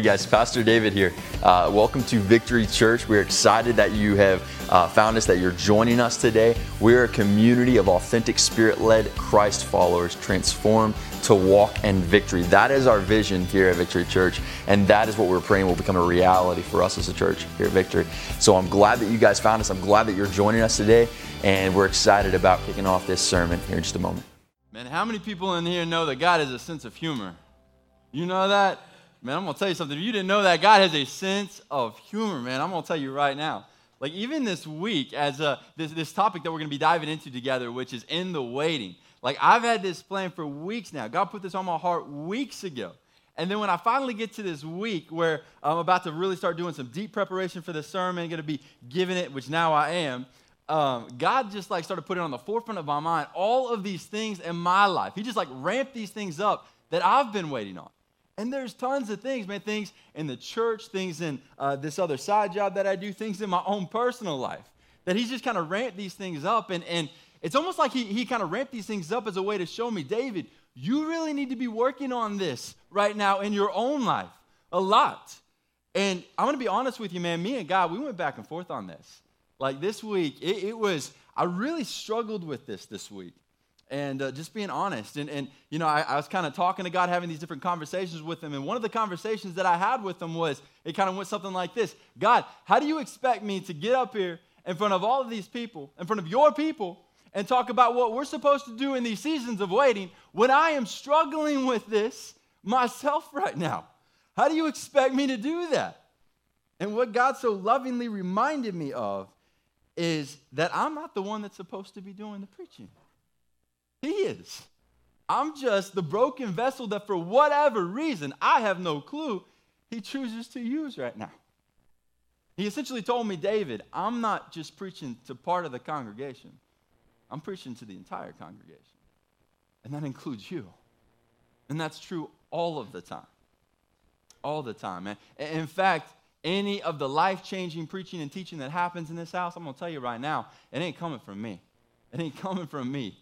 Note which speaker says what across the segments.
Speaker 1: Hey guys, Pastor David here. Uh, welcome to Victory Church. We're excited that you have uh, found us, that you're joining us today. We're a community of authentic, spirit led Christ followers transformed to walk in victory. That is our vision here at Victory Church, and that is what we're praying will become a reality for us as a church here at Victory. So I'm glad that you guys found us. I'm glad that you're joining us today, and we're excited about kicking off this sermon here in just a moment.
Speaker 2: Man, how many people in here know that God has a sense of humor? You know that? Man, I'm going to tell you something. If you didn't know that, God has a sense of humor, man. I'm going to tell you right now. Like, even this week, as a, this, this topic that we're going to be diving into together, which is in the waiting. Like, I've had this plan for weeks now. God put this on my heart weeks ago. And then when I finally get to this week where I'm about to really start doing some deep preparation for the sermon, going to be giving it, which now I am, um, God just like started putting on the forefront of my mind all of these things in my life. He just like ramped these things up that I've been waiting on. And there's tons of things, man, things in the church, things in uh, this other side job that I do, things in my own personal life. That he's just kind of ramped these things up. And, and it's almost like he, he kind of ramped these things up as a way to show me, David, you really need to be working on this right now in your own life a lot. And I'm going to be honest with you, man, me and God, we went back and forth on this. Like this week, it, it was, I really struggled with this this week and uh, just being honest. And, and you know, I, I was kind of talking to God, having these different conversations with Him. And one of the conversations that I had with Him was, it kind of went something like this God, how do you expect me to get up here in front of all of these people, in front of your people, and talk about what we're supposed to do in these seasons of waiting when I am struggling with this myself right now? How do you expect me to do that? And what God so lovingly reminded me of is that I'm not the one that's supposed to be doing the preaching. He is. I'm just the broken vessel that, for whatever reason, I have no clue, he chooses to use right now. He essentially told me, David, I'm not just preaching to part of the congregation, I'm preaching to the entire congregation. And that includes you. And that's true all of the time. All the time, man. In fact, any of the life changing preaching and teaching that happens in this house, I'm going to tell you right now, it ain't coming from me. It ain't coming from me.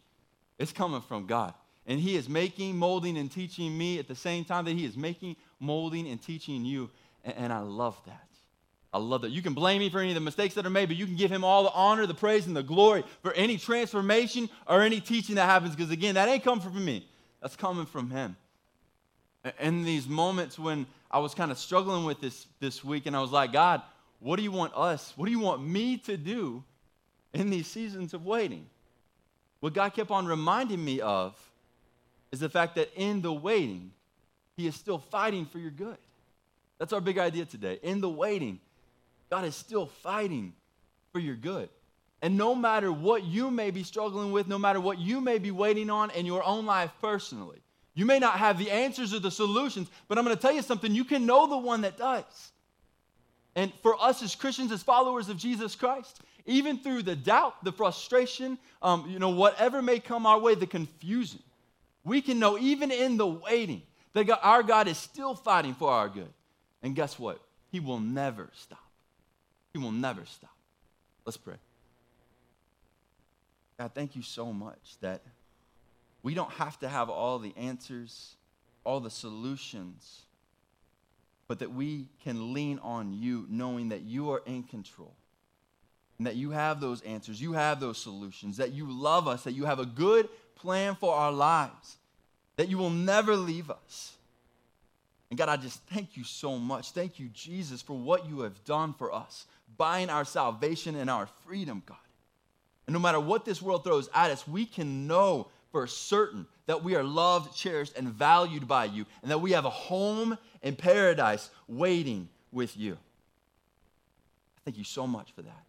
Speaker 2: It's coming from God. And He is making, molding, and teaching me at the same time that He is making, molding, and teaching you. And, and I love that. I love that. You can blame me for any of the mistakes that are made, but you can give him all the honor, the praise, and the glory for any transformation or any teaching that happens. Because again, that ain't coming from me. That's coming from him. In these moments when I was kind of struggling with this this week, and I was like, God, what do you want us? What do you want me to do in these seasons of waiting? What God kept on reminding me of is the fact that in the waiting, He is still fighting for your good. That's our big idea today. In the waiting, God is still fighting for your good. And no matter what you may be struggling with, no matter what you may be waiting on in your own life personally, you may not have the answers or the solutions, but I'm going to tell you something. You can know the one that does. And for us as Christians, as followers of Jesus Christ, even through the doubt, the frustration, um, you know, whatever may come our way, the confusion, we can know even in the waiting that God, our God is still fighting for our good. And guess what? He will never stop. He will never stop. Let's pray. God, thank you so much that we don't have to have all the answers, all the solutions, but that we can lean on you knowing that you are in control and that you have those answers, you have those solutions, that you love us, that you have a good plan for our lives, that you will never leave us. And God, I just thank you so much. Thank you, Jesus, for what you have done for us, buying our salvation and our freedom, God. And no matter what this world throws at us, we can know for certain that we are loved, cherished, and valued by you, and that we have a home in paradise waiting with you. Thank you so much for that.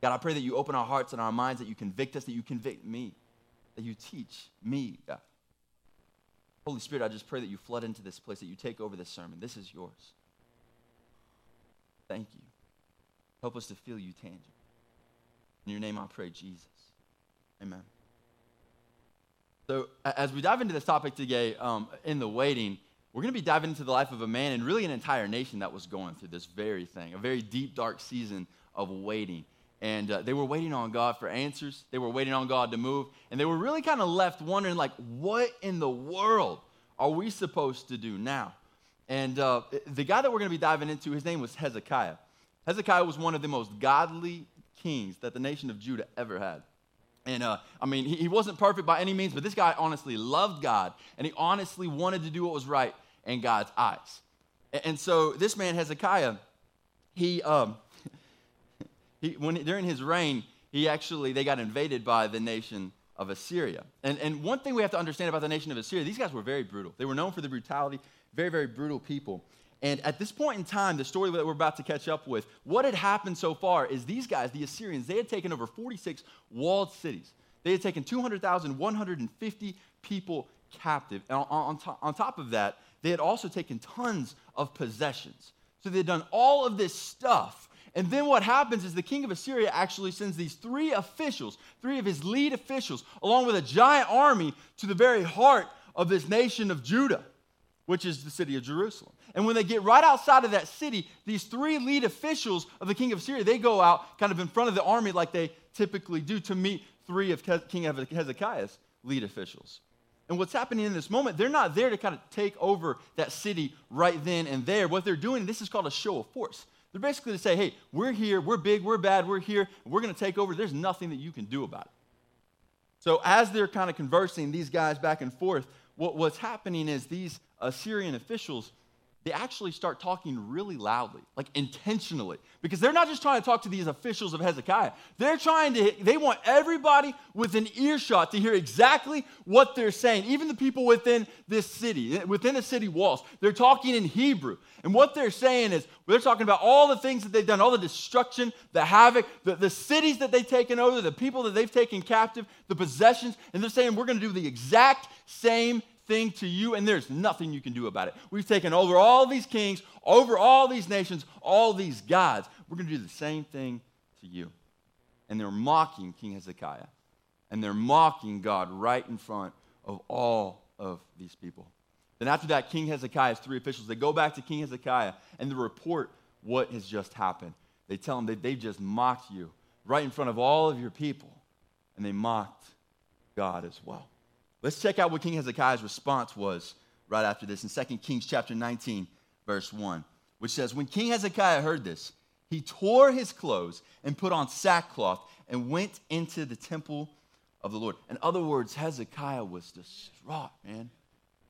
Speaker 2: God, I pray that you open our hearts and our minds, that you convict us, that you convict me, that you teach me, God. Holy Spirit, I just pray that you flood into this place, that you take over this sermon. This is yours. Thank you. Help us to feel you tangible. In your name I pray, Jesus. Amen. So, as we dive into this topic today, um, in the waiting, we're going to be diving into the life of a man and really an entire nation that was going through this very thing, a very deep, dark season of waiting. And uh, they were waiting on God for answers. They were waiting on God to move. And they were really kind of left wondering, like, what in the world are we supposed to do now? And uh, the guy that we're going to be diving into, his name was Hezekiah. Hezekiah was one of the most godly kings that the nation of Judah ever had. And uh, I mean, he, wasn't perfect by any means, but this guy honestly loved God and he honestly wanted to do what was right in God's eyes. And, and so this man, Hezekiah, he, um, he when during his reign, he actually, they got invaded by the nation of Assyria. And, and one thing we have to understand about the nation of Assyria, these guys were very brutal. They were known for their brutality, very, very brutal people. And at this point in time, the story that we're about to catch up with, what had happened so far is these guys, the Assyrians, they had taken over 46 walled cities. They had taken 200,150 people captive. And on, on, on top of that, they had also taken tons of possessions. So they had done all of this stuff. And then what happens is the king of Assyria actually sends these three officials, three of his lead officials, along with a giant army to the very heart of this nation of Judah, which is the city of Jerusalem. And when they get right outside of that city, these three lead officials of the king of Assyria, they go out kind of in front of the army like they typically do to meet three of King Hezekiah's lead officials. And what's happening in this moment, they're not there to kind of take over that city right then and there. What they're doing, this is called a show of force. They're basically to say, hey, we're here, we're big, we're bad, we're here, we're going to take over. There's nothing that you can do about it. So as they're kind of conversing, these guys back and forth, what, what's happening is these Uh, Assyrian officials, they actually start talking really loudly, like intentionally, because they're not just trying to talk to these officials of Hezekiah. They're trying to, they want everybody within earshot to hear exactly what they're saying, even the people within this city, within the city walls. They're talking in Hebrew. And what they're saying is, they're talking about all the things that they've done, all the destruction, the havoc, the, the cities that they've taken over, the people that they've taken captive, the possessions, and they're saying, we're going to do the exact same thing to you, and there's nothing you can do about it. We've taken over all these kings, over all these nations, all these gods. We're going to do the same thing to you. And they're mocking King Hezekiah. And they're mocking God right in front of all of these people. Then after that, King Hezekiah's three officials, they go back to King Hezekiah and they report what has just happened. They tell him that they just mocked you right in front of all of your people. And they mocked God as well. Let's check out what King Hezekiah's response was right after this in 2 Kings chapter 19, verse 1, which says, When King Hezekiah heard this, he tore his clothes and put on sackcloth and went into the temple of the Lord. In other words, Hezekiah was distraught, man.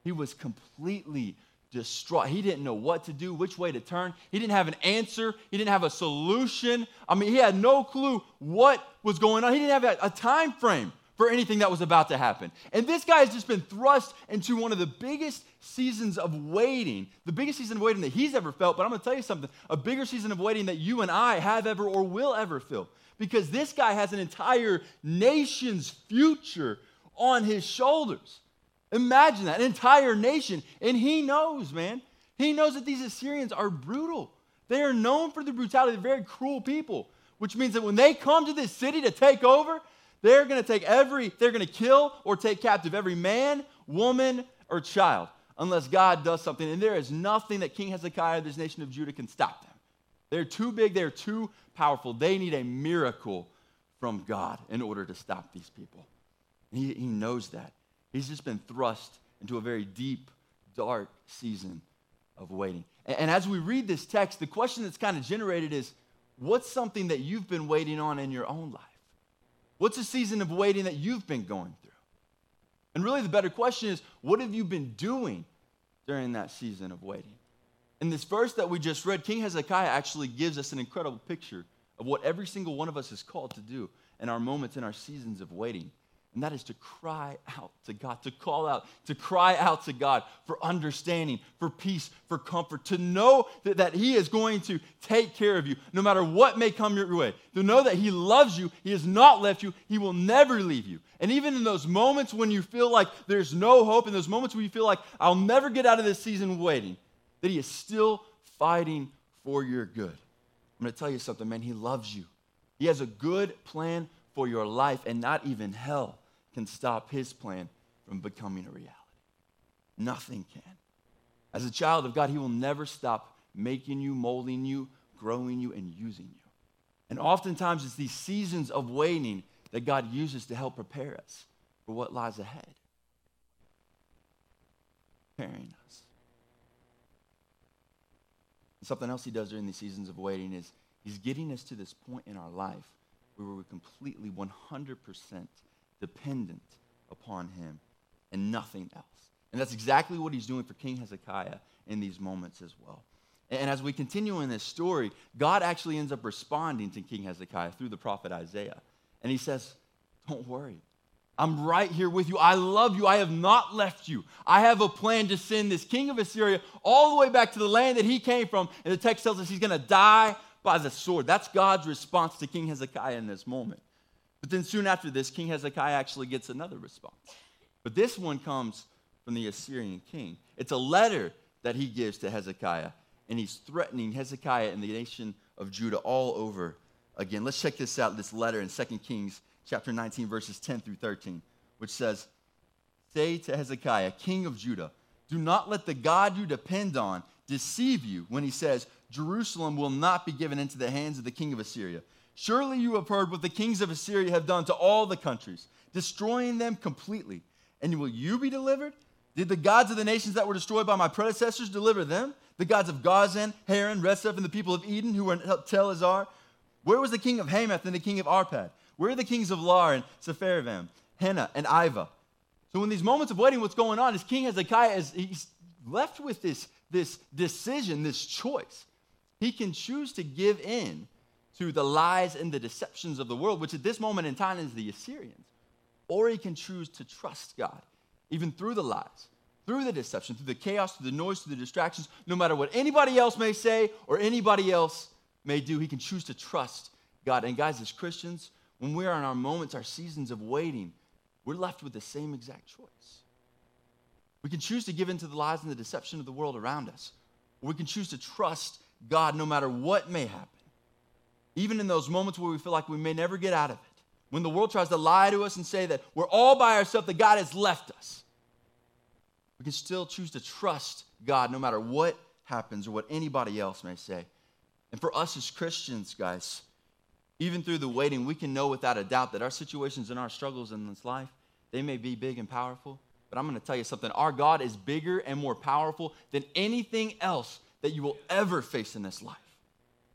Speaker 2: He was completely distraught. He didn't know what to do, which way to turn. He didn't have an answer. He didn't have a solution. I mean, he had no clue what was going on. He didn't have a, a time frame for anything that was about to happen. And this guy has just been thrust into one of the biggest seasons of waiting, the biggest season of waiting that he's ever felt. But I'm going to tell you something a bigger season of waiting that you and I have ever or will ever feel. Because this guy has an entire nation's future on his shoulders. Imagine that, an entire nation. And he knows, man. He knows that these Assyrians are brutal. They are known for their brutality. They're very cruel people, which means that when they come to this city to take over, they're going to take every, they're going to kill or take captive every man, woman, or child unless God does something. And there is nothing that King Hezekiah, this nation of Judah, can stop them. They're too big, they're too powerful. They need a miracle from God in order to stop these people. He, he knows that. He's just been thrust into a very deep, dark season of waiting. And, and as we read this text, the question that's kind of generated is what's something that you've been waiting on in your own life? What's a season of waiting that you've been going through? And really, the better question is what have you been doing during that season of waiting? In this verse that we just read, King Hezekiah actually gives us an incredible picture of what every single one of us is called to do in our moments, in our seasons of waiting and that is to cry out to God, to call out, to cry out to God for understanding, for peace, for comfort, to know that, that He is going to take care of you no matter what may come your way, to know that He loves you, He has not left you, He will never leave you. And even in those moments when you feel like there's no hope, in those moments when you feel like I'll never get out of this season waiting, that He is still fighting for your good. I'm going to tell you something, man. He loves you. He has a good plan for your life, and not even hell can stop his plan from becoming a reality. Nothing can. As a child of God, he will never stop making you, molding you, growing you, and using you. And oftentimes, it's these seasons of waiting that God uses to help prepare us for what lies ahead. Preparing us. And something else he does during these seasons of waiting is he's getting us to this point in our life where we're completely 100% dependent upon him and nothing else. And that's exactly what he's doing for King Hezekiah in these moments as well. And as we continue in this story, God actually ends up responding to King Hezekiah through the prophet Isaiah. And he says, Don't worry. I'm right here with you. I love you. I have not left you. I have a plan to send this king of Assyria all the way back to the land that he came from. And the text tells us he's going to die by the sword. That's God's response to King Hezekiah in this moment. But then soon after this, King Hezekiah actually gets another response. But this one comes from the Assyrian king. It's a letter that he gives to Hezekiah, and he's threatening Hezekiah and the nation of Judah all over again. Let's check this out this letter in 2 Kings chapter 19, verses 10 through 13, which says, Say to Hezekiah, king of Judah, do not let the God you depend on deceive you when he says, Jerusalem will not be given into the hands of the king of Assyria. Surely you have heard what the kings of Assyria have done to all the countries, destroying them completely. And will you be delivered? Did the gods of the nations that were destroyed by my predecessors deliver them? The gods of Gozan, Haran, Rezeph, and the people of Eden who were in Tel Assar? Where was the king of Hamath and the king of Arpad? Where are the kings of Lair and Sepharvaim, Hena and Iva? So in these moments of waiting, what's going on is King Hezekiah is he's left with this, this decision, this choice. He can choose to give in to the lies and the deceptions of the world, which at this moment in time is the Assyrians. Or he can choose to trust God, even through the lies, through the deception, through the chaos, through the noise, through the distractions, no matter what anybody else may say or anybody else may do, he can choose to trust God. And guys, as Christians, when we are in our moments, our seasons of waiting, we're left with the same exact choice. We can choose to give in to the lies and the deception of the world around us, we can choose to trust God no matter what may happen. Even in those moments where we feel like we may never get out of it, when the world tries to lie to us and say that we're all by ourselves, that God has left us, we can still choose to trust God no matter what happens or what anybody else may say. And for us as Christians, guys, even through the waiting, we can know without a doubt that our situations and our struggles in this life, they may be big and powerful, but I'm going to tell you something. Our God is bigger and more powerful than anything else that you will ever face in this life.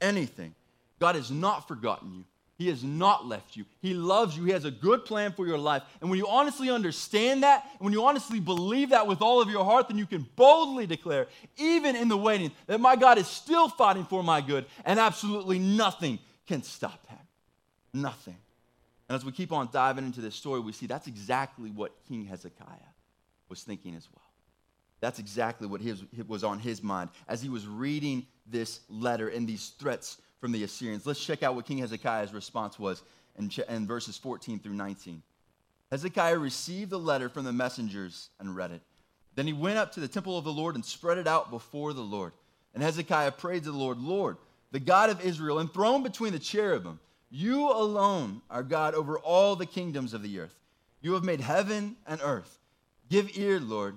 Speaker 2: Anything. God has not forgotten you. He has not left you. He loves you. He has a good plan for your life. And when you honestly understand that, and when you honestly believe that with all of your heart, then you can boldly declare, even in the waiting, that my God is still fighting for my good, and absolutely nothing can stop him. Nothing. And as we keep on diving into this story, we see that's exactly what King Hezekiah was thinking as well. That's exactly what his, was on his mind as he was reading this letter and these threats from the Assyrians. Let's check out what King Hezekiah's response was in, in verses 14 through 19. Hezekiah received the letter from the messengers and read it. Then he went up to the temple of the Lord and spread it out before the Lord. And Hezekiah prayed to the Lord, Lord, the God of Israel, enthroned between the cherubim. You alone are God over all the kingdoms of the earth. You have made heaven and earth. Give ear, Lord.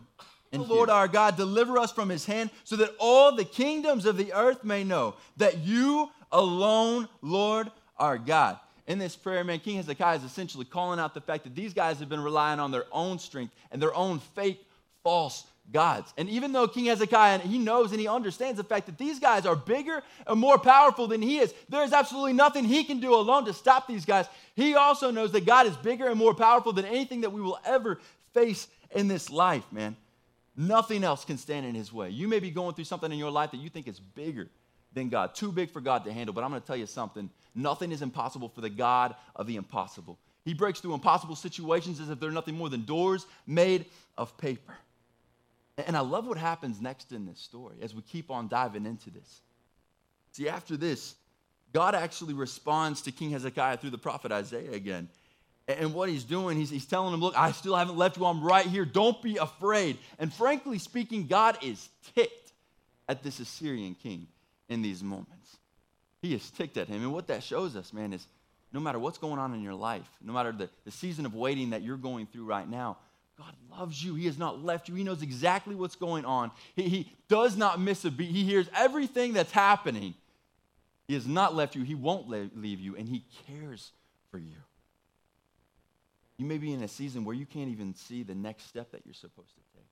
Speaker 2: And Lord our God, deliver us from his hand so that all the kingdoms of the earth may know that you alone, Lord, are God. In this prayer, man, King Hezekiah is essentially calling out the fact that these guys have been relying on their own strength and their own fake, false gods. And even though King Hezekiah, he knows and he understands the fact that these guys are bigger and more powerful than he is, there is absolutely nothing he can do alone to stop these guys. He also knows that God is bigger and more powerful than anything that we will ever face in this life, man. Nothing else can stand in his way. You may be going through something in your life that you think is bigger than God, too big for God to handle. But I'm going to tell you something nothing is impossible for the God of the impossible. He breaks through impossible situations as if they're nothing more than doors made of paper. And I love what happens next in this story as we keep on diving into this. See, after this, God actually responds to King Hezekiah through the prophet Isaiah again. And what he's doing, he's, he's telling him, Look, I still haven't left you. I'm right here. Don't be afraid. And frankly speaking, God is ticked at this Assyrian king in these moments. He is ticked at him. And what that shows us, man, is no matter what's going on in your life, no matter the, the season of waiting that you're going through right now, God loves you. He has not left you. He knows exactly what's going on. He, he does not miss a beat. He hears everything that's happening. He has not left you. He won't leave you, and He cares for you. You may be in a season where you can't even see the next step that you're supposed to take.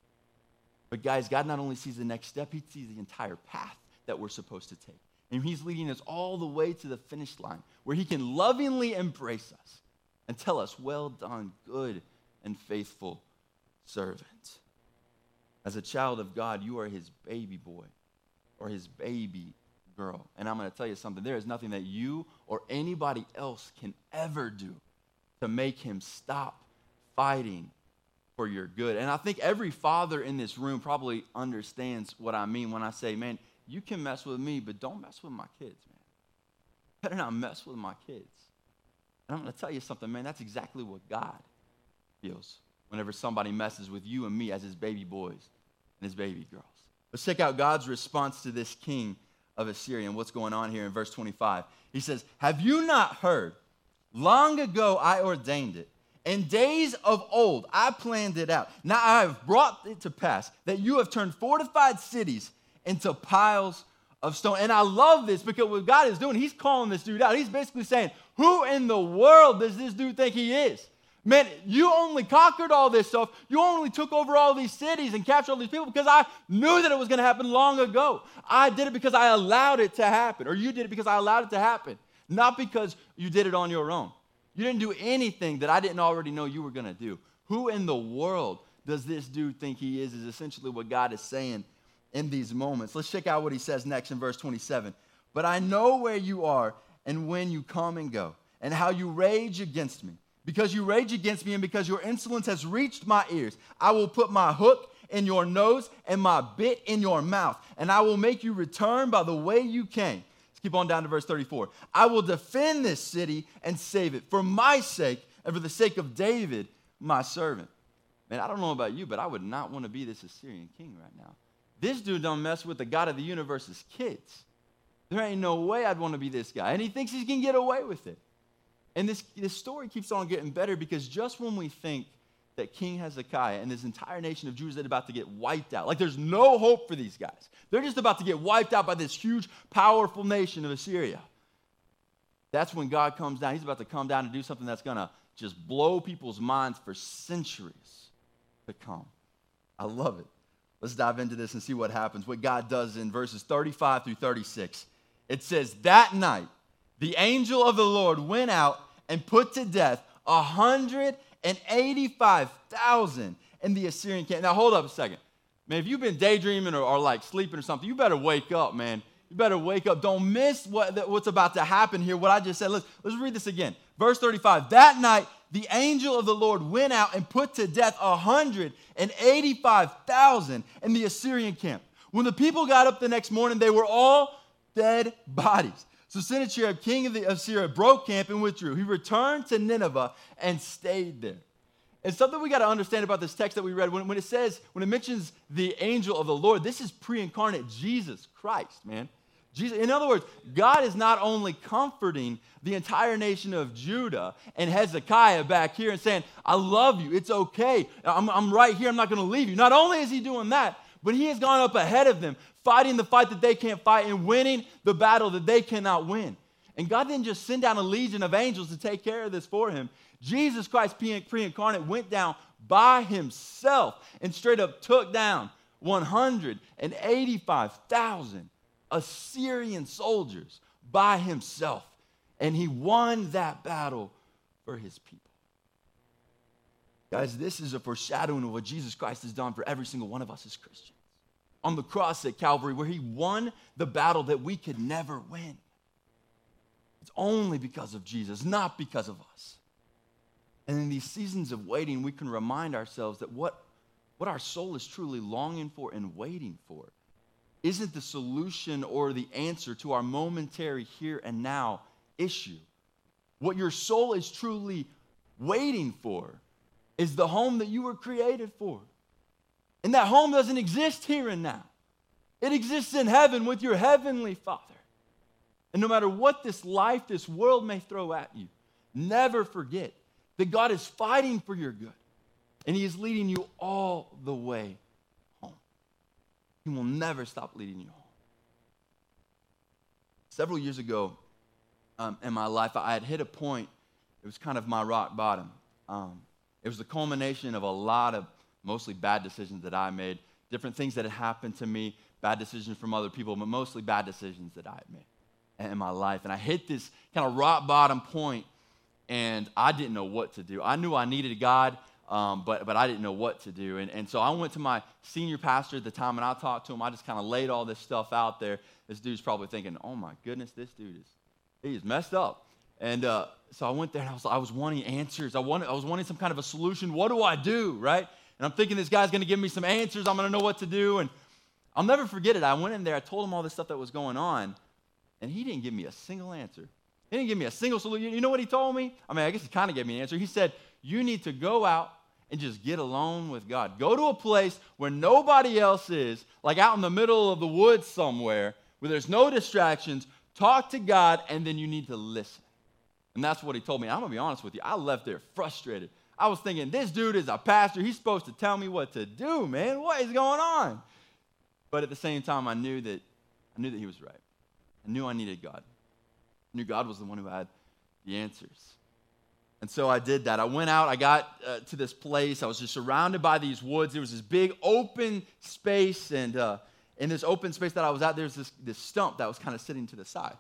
Speaker 2: But, guys, God not only sees the next step, He sees the entire path that we're supposed to take. And he's leading us all the way to the finish line where he can lovingly embrace us and tell us, Well done, good and faithful servant. As a child of God, you are his baby boy or his baby girl. And I'm going to tell you something there is nothing that you or anybody else can ever do to make him stop fighting for your good. And I think every father in this room probably understands what I mean when I say, man, you can mess with me, but don't mess with my kids, man. Better not mess with my kids. And I'm going to tell you something, man, that's exactly what God feels whenever somebody messes with you and me as his baby boys and his baby girls. Let's check out God's response to this king of Assyria and what's going on here in verse 25. He says, Have you not heard? Long ago I ordained it. In days of old I planned it out. Now I have brought it to pass that you have turned fortified cities into piles of stone. And I love this because what God is doing, He's calling this dude out. He's basically saying, Who in the world does this dude think he is? Man, you only conquered all this stuff. You only took over all these cities and captured all these people because I knew that it was going to happen long ago. I did it because I allowed it to happen, or you did it because I allowed it to happen, not because you did it on your own. You didn't do anything that I didn't already know you were going to do. Who in the world does this dude think he is? Is essentially what God is saying in these moments. Let's check out what he says next in verse 27. But I know where you are and when you come and go, and how you rage against me. Because you rage against me and because your insolence has reached my ears, I will put my hook in your nose and my bit in your mouth, and I will make you return by the way you came. Keep on down to verse 34. I will defend this city and save it for my sake and for the sake of David, my servant. Man, I don't know about you, but I would not want to be this Assyrian king right now. This dude don't mess with the God of the universe's kids. There ain't no way I'd want to be this guy. And he thinks he can get away with it. And this, this story keeps on getting better because just when we think that King Hezekiah and this entire nation of Jews is about to get wiped out, like there's no hope for these guys, they're just about to get wiped out by this huge, powerful nation of Assyria. That's when God comes down. He's about to come down and do something that's going to just blow people's minds for centuries to come. I love it. Let's dive into this and see what happens. What God does in verses 35 through 36. It says, That night, the angel of the Lord went out and put to death 185,000 in the Assyrian camp. Now, hold up a second. Man, if you've been daydreaming or, or, like sleeping or something, you better wake up, man. You better wake up. Don't miss what, what's about to happen here, what I just said. Let's, let's read this again. Verse 35 That night, the angel of the Lord went out and put to death 185,000 in the Assyrian camp. When the people got up the next morning, they were all dead bodies. So Sennacherib, king of, the, of Assyria, broke camp and withdrew. He returned to Nineveh and stayed there. And something we got to understand about this text that we read, when, when it says, when it mentions the angel of the Lord, this is pre incarnate Jesus Christ, man. Jesus, in other words, God is not only comforting the entire nation of Judah and Hezekiah back here and saying, I love you, it's okay, I'm, I'm right here, I'm not going to leave you. Not only is he doing that, but he has gone up ahead of them, fighting the fight that they can't fight and winning the battle that they cannot win. And God didn't just send down a legion of angels to take care of this for him. Jesus Christ, pre incarnate, went down by himself and straight up took down 185,000 Assyrian soldiers by himself. And he won that battle for his people. Guys, this is a foreshadowing of what Jesus Christ has done for every single one of us as Christians on the cross at Calvary where he won the battle that we could never win. It's only because of Jesus, not because of us. And in these seasons of waiting, we can remind ourselves that what, what our soul is truly longing for and waiting for isn't the solution or the answer to our momentary here and now issue. What your soul is truly waiting for is the home that you were created for. And that home doesn't exist here and now, it exists in heaven with your heavenly Father. And no matter what this life, this world may throw at you, never forget that God is fighting for your good and He is leading you all the way home. He will never stop leading you home. Several years ago um, in my life, I had hit a point, it was kind of my rock bottom. Um, it was the culmination of a lot of mostly bad decisions that I made, different things that had happened to me, bad decisions from other people, but mostly bad decisions that I had made in my life. And I hit this kind of rock bottom point, and I didn't know what to do. I knew I needed God, um, but, but I didn't know what to do. And, and so I went to my senior pastor at the time, and I talked to him. I just kind of laid all this stuff out there. This dude's probably thinking, oh my goodness, this dude is, he's messed up. And uh, so I went there and I was, I was wanting answers. I, wanted, I was wanting some kind of a solution. What do I do, right? And I'm thinking this guy's going to give me some answers. I'm going to know what to do. And I'll never forget it. I went in there, I told him all this stuff that was going on, and he didn't give me a single answer. He didn't give me a single solution. You know what he told me? I mean, I guess he kind of gave me an answer. He said, You need to go out and just get alone with God. Go to a place where nobody else is, like out in the middle of the woods somewhere, where there's no distractions. Talk to God, and then you need to listen. And that's what he told me. I'm going to be honest with you. I left there frustrated. I was thinking, this dude is a pastor. He's supposed to tell me what to do, man. What is going on? But at the same time, I knew that I knew that he was right. I knew I needed God. I knew God was the one who had the answers. And so I did that. I went out, I got uh, to this place. I was just surrounded by these woods. There was this big open space, and uh, in this open space that I was at, there was this, this stump that was kind of sitting to the side.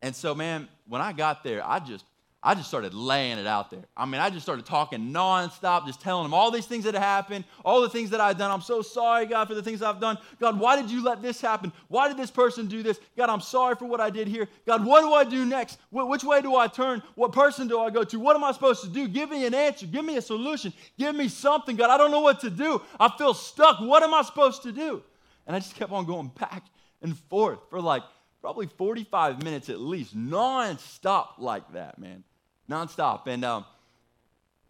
Speaker 2: And so, man, when I got there, I just I just started laying it out there. I mean, I just started talking nonstop, just telling him all these things that had happened, all the things that I'd done. I'm so sorry, God, for the things I've done. God, why did you let this happen? Why did this person do this? God, I'm sorry for what I did here. God, what do I do next? Which way do I turn? What person do I go to? What am I supposed to do? Give me an answer. Give me a solution. Give me something, God. I don't know what to do. I feel stuck. What am I supposed to do? And I just kept on going back and forth for like probably 45 minutes at least, nonstop like that, man nonstop. And um,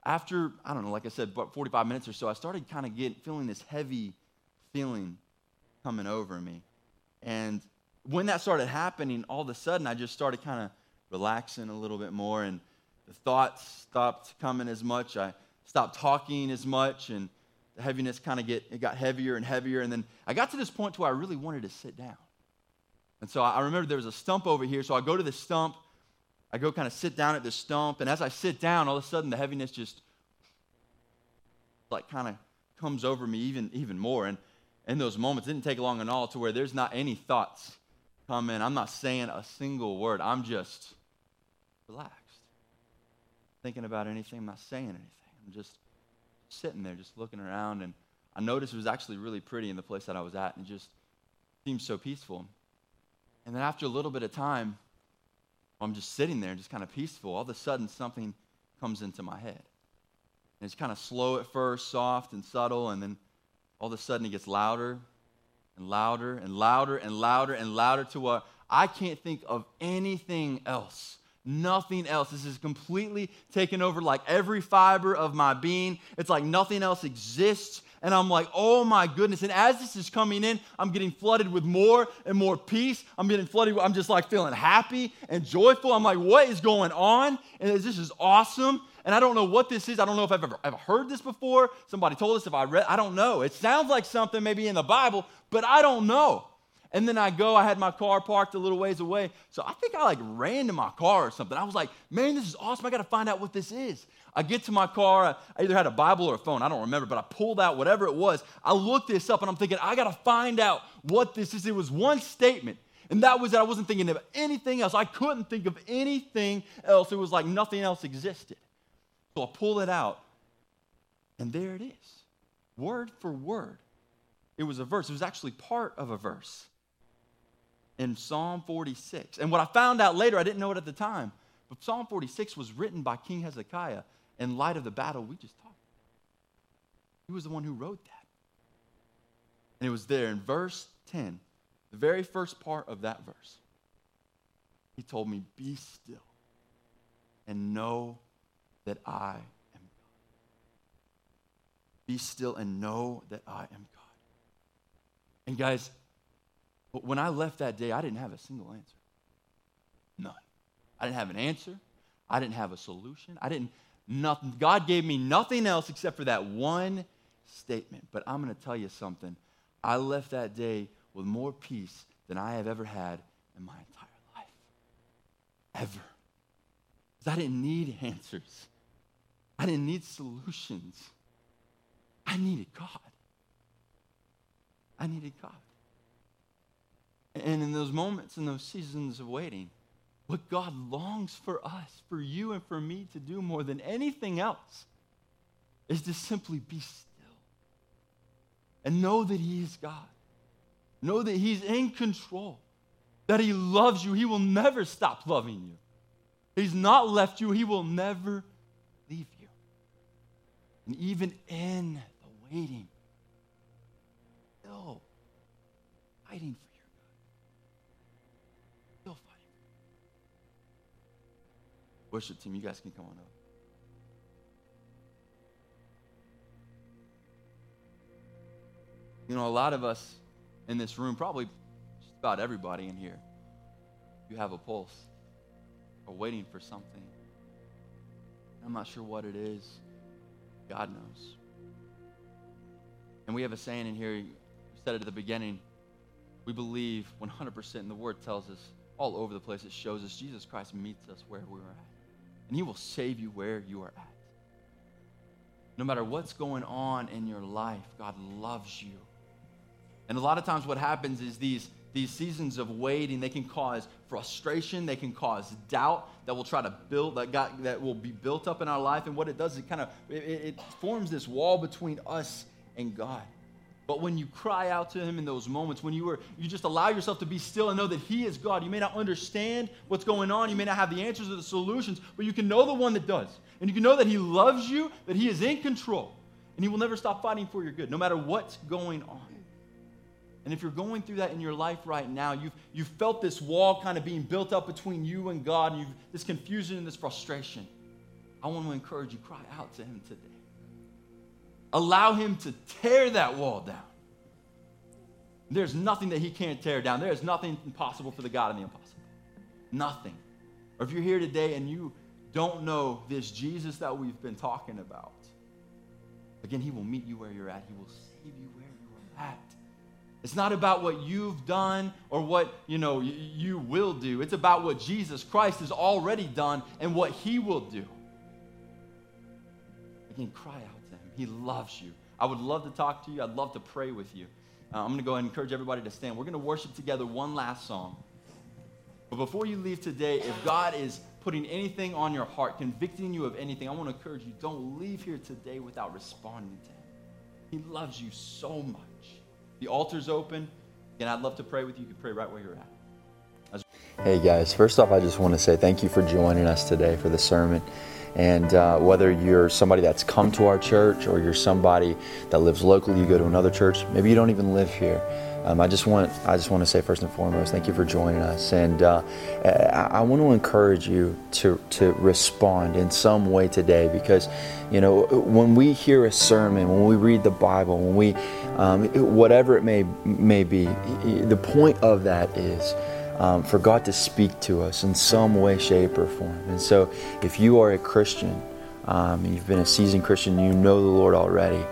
Speaker 2: after, I don't know, like I said, about 45 minutes or so, I started kind of getting feeling this heavy feeling coming over me. And when that started happening, all of a sudden I just started kind of relaxing a little bit more, and the thoughts stopped coming as much. I stopped talking as much, and the heaviness kind of get it got heavier and heavier. And then I got to this point to where I really wanted to sit down. And so I remember there was a stump over here, so I go to the stump I go kind of sit down at the stump, and as I sit down, all of a sudden the heaviness just like kind of comes over me even, even more. And in those moments, it didn't take long at all to where there's not any thoughts coming. I'm not saying a single word. I'm just relaxed. Thinking about anything, I'm not saying anything. I'm just sitting there, just looking around. And I noticed it was actually really pretty in the place that I was at and just seemed so peaceful. And then after a little bit of time, I'm just sitting there, just kind of peaceful. All of a sudden, something comes into my head. And it's kind of slow at first, soft and subtle, and then all of a sudden it gets louder and louder and louder and louder and louder to where I can't think of anything else. Nothing else. This is completely taken over like every fiber of my being. It's like nothing else exists and I'm like, oh my goodness. And as this is coming in, I'm getting flooded with more and more peace. I'm getting flooded, I'm just like feeling happy and joyful. I'm like, what is going on? And this is awesome. And I don't know what this is. I don't know if I've ever, heard this before. Somebody told us if I read, I don't know. It sounds like something maybe in the Bible, but I don't know. And then I go, I had my car parked a little ways away. So I think I like ran to my car or something. I was like, man, this is awesome. I got to find out what this is. I get to my car. I either had a Bible or a phone. I don't remember, but I pulled out whatever it was. I looked this up and I'm thinking, I got to find out what this is. It was one statement. And that was that I wasn't thinking of anything else. I couldn't think of anything else. It was like nothing else existed. So I pull it out, and there it is, word for word. It was a verse. It was actually part of a verse in Psalm 46. And what I found out later, I didn't know it at the time, but Psalm 46 was written by King Hezekiah in light of the battle we just talked about. He was the one who wrote that. And it was there in verse 10, the very first part of that verse. He told me, Be still and know that I am God. Be still and know that I am God. And guys, when I left that day, I didn't have a single answer. None. I didn't have an answer. I didn't have a solution. I didn't nothing. God gave me nothing else except for that one statement. But I'm going to tell you something. I left that day with more peace than I have ever had in my entire life. Ever. Because I didn't need answers. I didn't need solutions. I needed God. I needed God. And in those moments, in those seasons of waiting, what God longs for us, for you and for me to do more than anything else, is to simply be still and know that He is God. Know that He's in control, that He loves you. He will never stop loving you. He's not left you, He will never leave you. And even in the waiting, still fighting for your good. Still fighting. Worship team, you guys can come on up. You know, a lot of us in this room, probably just about everybody in here, you have a pulse or waiting for something. I'm not sure what it is. God knows. And we have a saying in here, we said it at the beginning. We believe 100%, and the word tells us all over the place, it shows us Jesus Christ meets us where we're at. And he will save you where you are at. No matter what's going on in your life, God loves you. And a lot of times what happens is these, these seasons of waiting, they can cause frustration, they can cause doubt that will try to build, that, got, that will be built up in our life. And what it does, it kind of, it, it forms this wall between us and God. But when you cry out to him in those moments, when you are you just allow yourself to be still and know that he is God. You may not understand what's going on, you may not have the answers or the solutions, but you can know the one that does. And you can know that he loves you, that he is in control, and he will never stop fighting for your good, no matter what's going on. And if you're going through that in your life right now, you've, you've felt this wall kind of being built up between you and God, and you've, this confusion and this frustration, I want to encourage you, cry out to Him today. Allow Him to tear that wall down. There's nothing that He can't tear down. There is nothing impossible for the God of the impossible. Nothing. Or if you're here today and you don't know this Jesus that we've been talking about, again, He will meet you where you're at, He will save you where you are at. It's not about what you've done or what, you know, you will do. It's about what Jesus Christ has already done and what he will do. Again, cry out. He loves you. I would love to talk to you. I'd love to pray with you. Uh, I'm going to go ahead and encourage everybody to stand. We're going to worship together one last song. But before you leave today, if God is putting anything on your heart, convicting you of anything, I want to encourage you don't leave here today without responding to him. He loves you so much. The altar's open. and I'd love to pray with you. You can pray right where you're at.
Speaker 1: Hey, guys. First off, I just want to say thank you for joining us today for the sermon. And uh, whether you're somebody that's come to our church or you're somebody that lives locally, you go to another church, maybe you don't even live here. Um, I just want I just want to say first and foremost, thank you for joining us, and uh, I, I, want to encourage you to to respond in some way today because, you know, when we hear a sermon, when we read the Bible, when we um, whatever it may may be, the point of that is. Um, for God to speak to us in some way, shape, or form. And so, if you are a Christian, um, you've been a seasoned Christian, you know the Lord already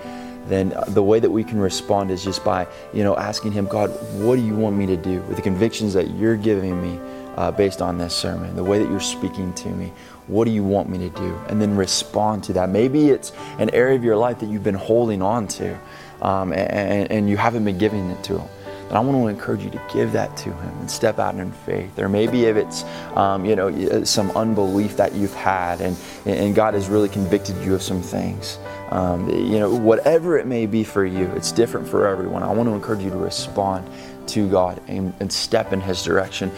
Speaker 1: then the way that we can respond is just by, you know, asking Him, God, what do you want me to do with the convictions that you're giving me uh, based on this sermon, the way that you're speaking to me? What do you want me to do? And then respond to that. Maybe it's an area of your life that you've been holding on to um, and, and you haven't been giving it to Him. And I want to encourage you to give that to Him and step out in faith. Or maybe if it's, um, you know, some unbelief that you've had and, and God has really convicted you of some things. Um, you know, whatever it may be for you, it's different for everyone. I want to encourage you to respond to God and, and step in His direction.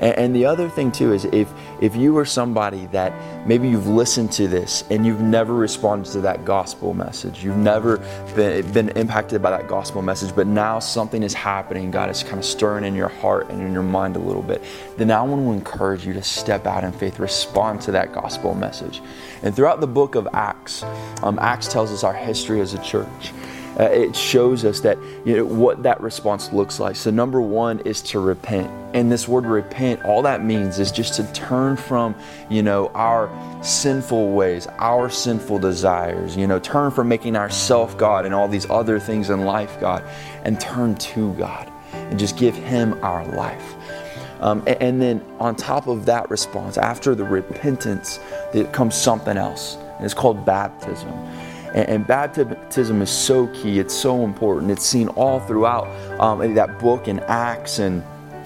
Speaker 1: And, and, the other thing too is if if you are somebody that maybe you've listened to this and you've never responded to that gospel message, you've never been, been impacted by that gospel message, but now something is happening, God is kind of stirring in your heart and in your mind a little bit, then I want to encourage you to step out in faith, respond to that gospel message. And throughout the book of Acts, um, Acts tells us our history as a church uh, it shows us that you know what that response looks like. So number one is to repent, and this word repent, all that means is just to turn from you know our sinful ways, our sinful desires. You know, turn from making ourself God and all these other things in life God, and turn to God and just give Him our life. Um, and, and then on top of that response, after the repentance, there comes something else, and it's called baptism. And, and baptism is so key. It's so important. It's seen all throughout um, that book in Acts and,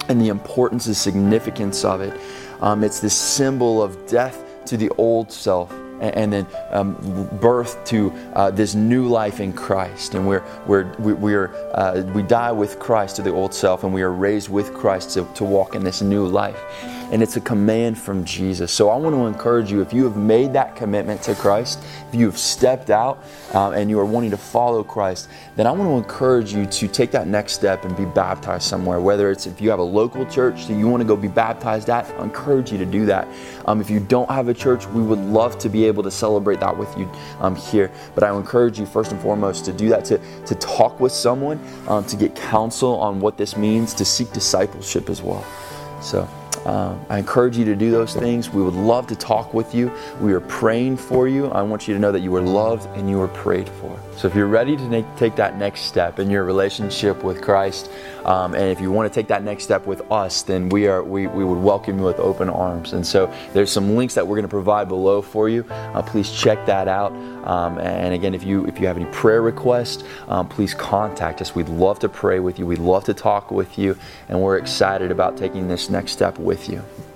Speaker 1: and the importance and significance of it. Um, it's this symbol of death to the old self and then um, birth to uh, this new life in Christ. And we're, we're, we, are uh, we die with Christ to the old self, and we are raised with Christ to, to walk in this new life. And it's a command from Jesus. So I want to encourage you if you have made that commitment to Christ, if you have stepped out um, and you are wanting to follow Christ, then I want to encourage you to take that next step and be baptized somewhere. Whether it's if you have a local church that you want to go be baptized at, I encourage you to do that. Um, if you don't have a church, we would love to be able to celebrate that with you um, here. But I encourage you first and foremost to do that, to, to talk with someone, um, to get counsel on what this means, to seek discipleship as well. So. Uh, I encourage you to do those things. We would love to talk with you. We are praying for you. I want you to know that you are loved and you are prayed for. So if you're ready to make, take that next step in your relationship with Christ, um, and if you want to take that next step with us, then we are we, we would welcome you with open arms. And so there's some links that we're going to provide below for you. Uh, please check that out. Um, and again, if you if you have any prayer requests, um, please contact us. We'd love to pray with you. We'd love to talk with you, and we're excited about taking this next step with you.